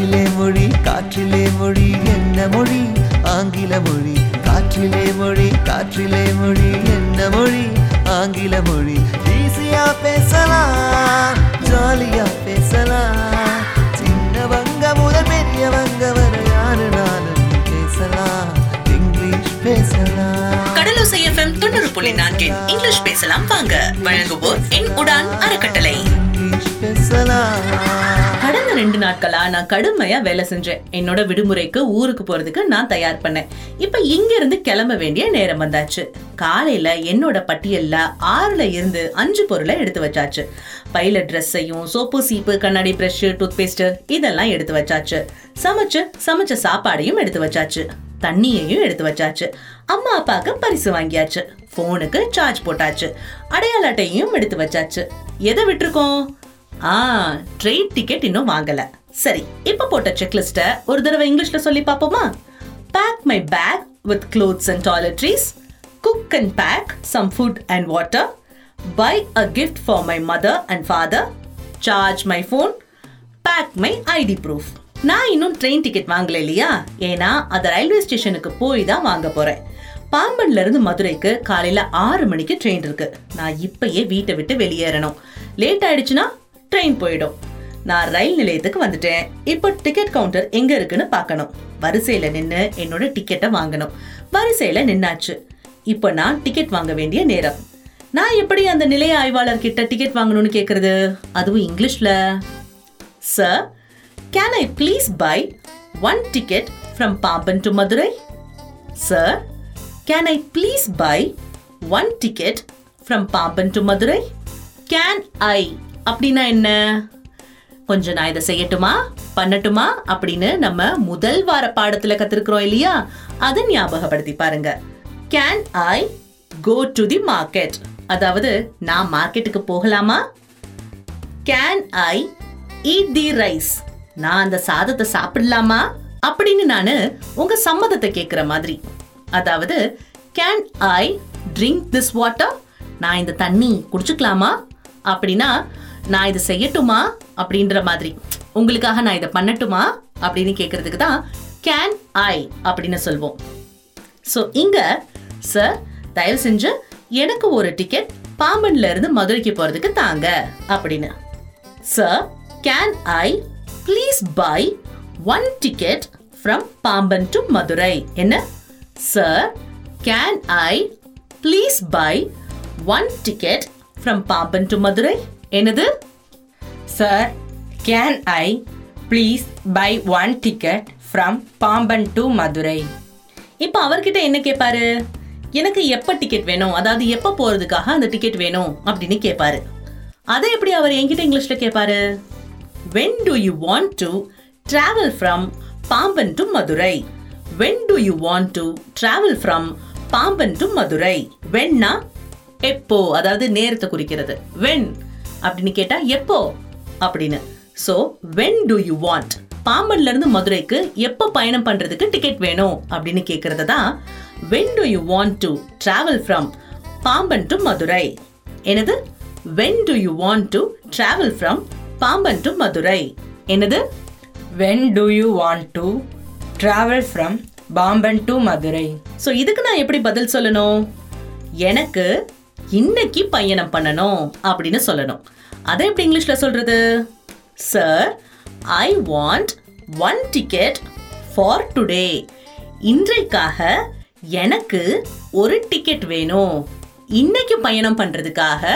காற்றிலே மொழி காற்றிலே மொழி என்ன மொழி? ஆங்கில மொழி. காற்றிலே மொழி காற்றிலே மொழி என்ன மொழி? ஆங்கில மொழி. ஈஸியா பேசலாம் ஜாலியா பேசலாம். சின்னவங்க முதல் பெரியவங்க வரை யாரு நானும் பேசலாம் இங்கிலீஷ் பேசலாம். கடலோசை எஃப்எம் தொண்ணூறு புள்ளி நான்கில் இங்கிலீஷ் பேசலாம் வாங்க. வழங்குவோர் என் உடான் அறக்கட்டளை. இங்கிலீஷ் பேசலாம். கடந்த ரெண்டு நாட்களா நான் கடுமையா வேலை செஞ்சேன். என்னோட விடுமுறைக்கு ஊருக்கு போறதுக்கு நான் தயார் பண்ணேன். இப்ப இங்க இருந்து கிளம்ப வேண்டிய நேரம் வந்தாச்சு. காலையில என்னோட பட்டியல்ல ஆறுல இருந்து அஞ்சு பொருளை எடுத்து வச்சாச்சு. பையில ட்ரெஸ்ஸையும் சோப்பு சீப்பு கண்ணாடி பிரஷ் டூத் பேஸ்ட் இதெல்லாம் எடுத்து வச்சாச்சு. சமைச்சு சமைச்ச சாப்பாடையும் எடுத்து வச்சாச்சு. தண்ணியையும் எடுத்து வச்சாச்சு. அம்மா அப்பாவுக்கு பரிசு வாங்கியாச்சு. போனுக்கு சார்ஜ் போட்டாச்சு. அடையாள அட்டையும் எடுத்து வச்சாச்சு. எதை விட்டுருக்கோம்? ஆ ட்ரெயின் டிக்கெட் இன்னும் வாங்கல. சரி இப்ப போட்ட செக்லிஸ்ட ஒரு தடவை இங்கிலீஷ்ல சொல்லி பாப்போமா? Pack my bag with clothes and toiletries cook and pack some food and water buy a gift for my mother and father charge my phone pack my ID proof நான் இன்னும் ட்ரெயின் டிக்கெட் வாங்கல இல்லையா? ஏன்னா அது railway ஸ்டேஷனுக்கு போய் தான் வாங்க போறேன். பாம்பன்ல இருந்து மதுரைக்கு காலையில ஆறு மணிக்கு ட்ரெயின் இருக்கு. நான் இப்பயே வீட்டை விட்டு வெளியேறணும். லேட் ஆயிடுச்சுன்னா ட்ரெயின் போயிடும். நான் ரயில் நிலையத்துக்கு வந்துட்டேன். இப்போ டிக்கெட் கவுண்டர் எங்க இருக்குன்னு பார்க்கணும். வரிசையில நின்று என்னோட டிக்கெட்டை வாங்கணும். வரிசையில நின்னாச்சு. இப்போ நான் டிக்கெட் வாங்க வேண்டிய நேரம். நான் எப்படி அந்த நிலைய ஆய்வாளர் கிட்ட டிக்கெட் வாங்கணும்னு கேட்கறது அதுவும் இங்கிலீஷ்ல. Sir can I please buy one ticket from Pamban to Madurai sir can I please buy one ticket from Pamban to Madurai can I அப்படின்னா என்ன? கொஞ்சம் நான் இதை செய்யட்டுமா? பண்ணட்டுமா? அப்படின்னு நம்ம முதல் வார பாடத்துல கத்திருக்கிறோம் இல்லையா? அதை ஞாபகப்படுத்தி பாருங்க. Can I go to the market அதாவது நான் மார்க்கெட்டுக்கு போகலாமா? Can I eat the rice நான் அந்த சாதத்தை சாப்பிடலாமா? அப்படின்னு நான் உங்க சம்மதத்தை கேட்குற மாதிரி. அதாவது can I drink this water நான் இந்த தண்ணி குடிச்சுக்கலாமா? அப்படின்னா நான் இதை செய்யட்டுமா? அப்படின்ற மாதிரி. உங்களுக்காக நான் இதை பண்ணட்டுமா? அப்படின்னு கேட்கறதுக்கு தான் கேன் ஐ அப்படின்னு சொல்வோம். ஸோ இங்க சார் தயவு செஞ்சு எனக்கு ஒரு டிக்கெட் பாம்பன்ல இருந்து மதுரைக்கு போறதுக்கு தாங்க அப்படின்னு. Sir can I please buy one ticket from Pamban to Madurai என்ன? Sir can I please buy one ticket from Pamban to Madurai என்னது? Sir can I please buy one ticket from Pamban to Madurai இப்போ அவர்கிட்ட என்ன கேட்பாரு எனக்கு எப்போ ticket வேணும்? அதாவது எப்போ போகிறதுக்காக அந்த டிக்கெட் வேணும்? அப்படின்னு கேட்பாரு அதை எப்படி அவர் என்கிட்ட இங்கிலீஷில் கேட்பாரு when do you want to travel from Pamban to Madurai when do you want to travel from Pamban to Madurai வென்னா எப்போ? அதாவது நேரத்தை குறிக்கிறது. வென் அப்படின்னு கேட்டா எப்போ? அப்படின்னு. So when do you want? பாம்பன்ல இருந்து மதுரைக்கு எப்போ பயணம் பண்றதுக்கு டிக்கெட் வேணும்? அப்படின்னு கேக்குறது தான் when do you want to travel from Pamban to Madurai? என்னது? when do you want to travel from Pamban to Madurai? என்னது? When do you want to travel from Bamban to Madurai? So இதுக்கு நான் எப்படி பதில் சொல்லணும்? எனக்கு இன்னைக்கு பயணம் பண்ணணும் அப்படின்னு சொல்லணும். அதை எப்படி இங்கிலீஷில் சொல்றது? Sir I want one ticket for today இன்றைக்காக எனக்கு ஒரு டிக்கெட் வேணும். இன்னைக்கு பயணம் பண்ணுறதுக்காக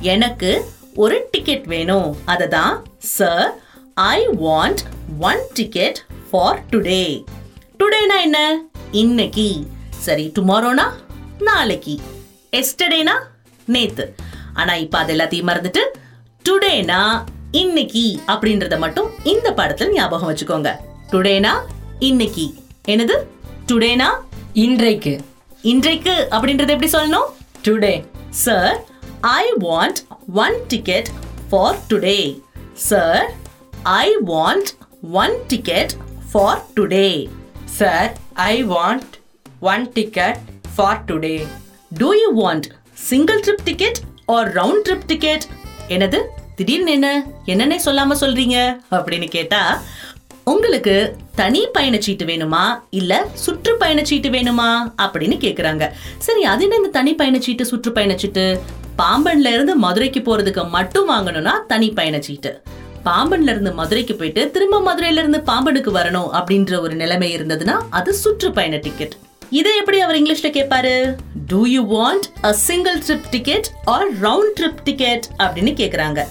எனக்கு ஒரு டிக்கெட் வேணும். அதை தான் sir I want one ticket for today டுடேனா என்ன? இன்னைக்கு. சரி டுமாரோனா நாளைக்கு. எஸ்டர்டேனா நேத்து. ஆனா இப்ப அது எல்லாத்தையும் மறந்துட்டு டுடேனா இன்னைக்கு அப்படின்றத மட்டும் இந்த படத்துல ஞாபகம் வச்சுக்கோங்க. டுடேனா இன்னைக்கு என்னது? டுடேனா இன்றைக்கு இன்றைக்கு அப்படின்றத எப்படி சொல்லணும்? Today. Sir I want one ticket for today sir I want one ticket for today sir i want one ticket for today do you want single trip ticket or round trip ticket என்னது? திடீர்னு என்ன? என்னன்னே சொல்லாம சொல்றீங்க? அப்படின்னு கேட்டா உங்களுக்கு தனி பயணச்சீட்டு வேணுமா? இல்ல சுற்றுப்பயணச்சீட்டு வேணுமா? அப்படின்னு கேக்குறாங்க. சரி அது என்ன இந்த தனி பயணச்சீட்டு சுற்றுப்பயணச்சீட்டு பாம்பன்ல இருந்து மதுரைக்கு போறதுக்கு மட்டும் வாங்கணும்னா தனி பயணச்சீட்டு பாம்பன்ல இருந்து மதுரைக்கு போயிட்டு திரும்ப மதுரையில இருந்து பாம்பனுக்கு வரணும் அப்படின்ற ஒரு நிலைமை இருந்ததுன்னா அது சுற்றுப்பயண டிக்கெட் இதை எப்படி அவர் இங்கிலீஷ்ல கேட்பாரு do you want a single trip ticket or round trip ticket அப்படின்னு கேக்குறாங்க.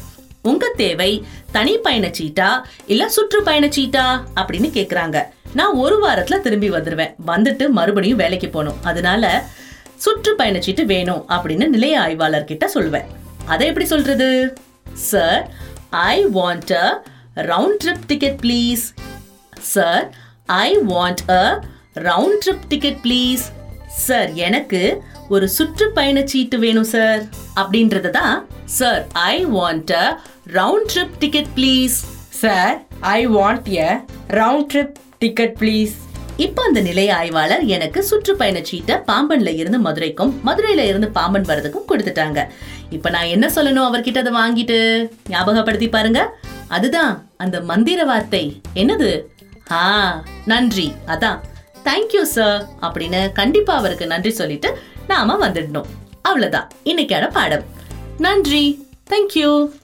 உங்க தேவை தனி பயணச்சீட்டா இல்ல சுற்றுப்பயணச்சீட்டா அப்படின்னு கேக்குறாங்க. நான் ஒரு வாரத்துல திரும்பி வந்துருவேன். வந்துட்டு மறுபடியும் வேலைக்கு போகணும். அதனால சுற்றுப்பயணச்சீட்டு வேணும் அப்படின்னு நிலைய ஆய்வாளர் கிட்ட சொல்வேன் அதை எப்படி சொல்றது? Sir I want a round trip ticket please sir I want a round trip ticket please sir எனக்கு ஒரு சுற்றுப்பயண சீட்டு வேணும் சார் அப்படின்றது தான் sir I want a round trip ticket please sir I want a round trip ticket please இப்போ அந்த நிலைய ஆய்வாளர் எனக்கு சுற்றுப்பயண சீட்டை பாம்பன்ல இருந்து மதுரைக்கும் மதுரையில இருந்து பாம்பன் வரதுக்கும் கொடுத்துட்டாங்க. இப்போ நான் என்ன சொல்லணும் அவர்கிட்ட அதை வாங்கிட்டு? ஞாபகப்படுத்தி பாருங்க. அதுதான் அந்த மந்திர வார்த்தை. என்னது? ஆ நன்றி. அதான். தேங்க்யூ சார் அப்படின்னு கண்டிப்பா அவருக்கு நன்றி சொல்லிட்டு நாம வந்துடணும். அவ்வளவுதான். இன்னைக்கான பாடம். நன்றி. தேங்க்யூ